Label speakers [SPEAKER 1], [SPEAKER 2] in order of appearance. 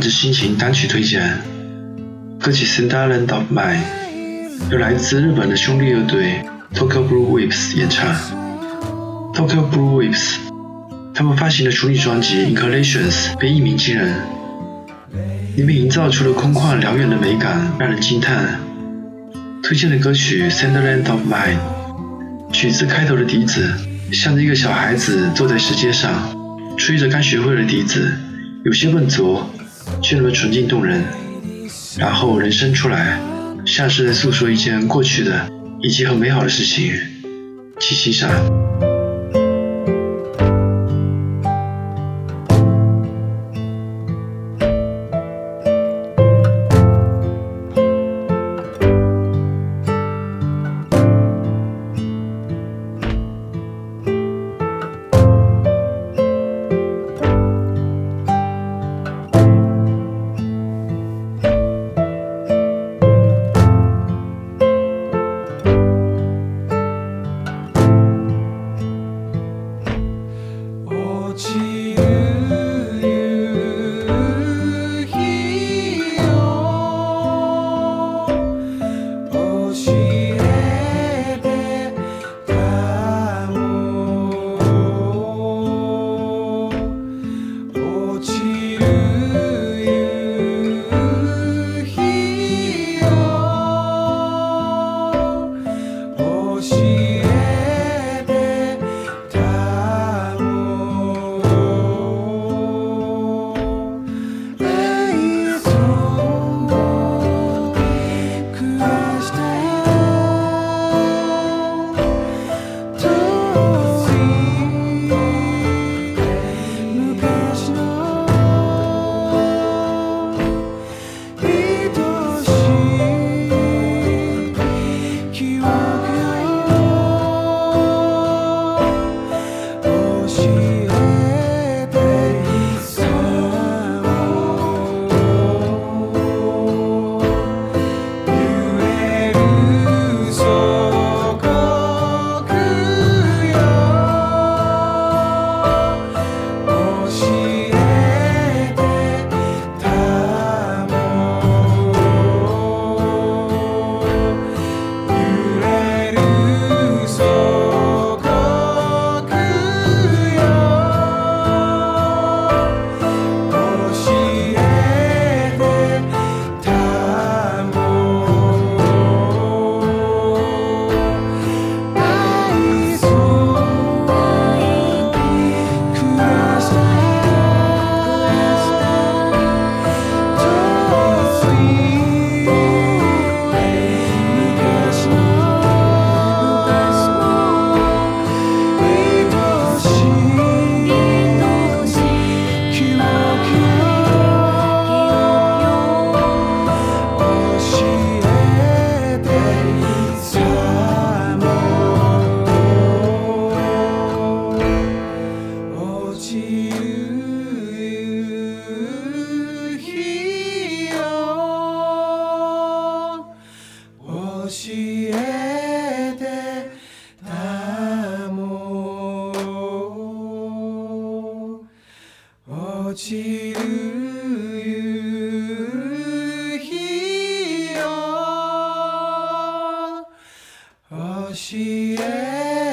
[SPEAKER 1] 着心情单曲推荐。歌曲《Cinderland of Mine》由来自日本的兄弟乐队 Tokyo Blue Waves 演唱。Tokyo Blue Waves，他们发行的处女专辑《Inclinations》被一鸣惊人，里面营造出了空旷辽远的美感，让人惊叹。推荐的歌曲《Cinderland of Mine》，曲子开头的笛子像一个小孩子坐在石阶上，吹着刚学会的笛子，有些笨拙，却那么纯净动人。然后人生出来，像是在诉说一件过去的以及很美好的事情，请欣赏。
[SPEAKER 2] ちる夕日よ教え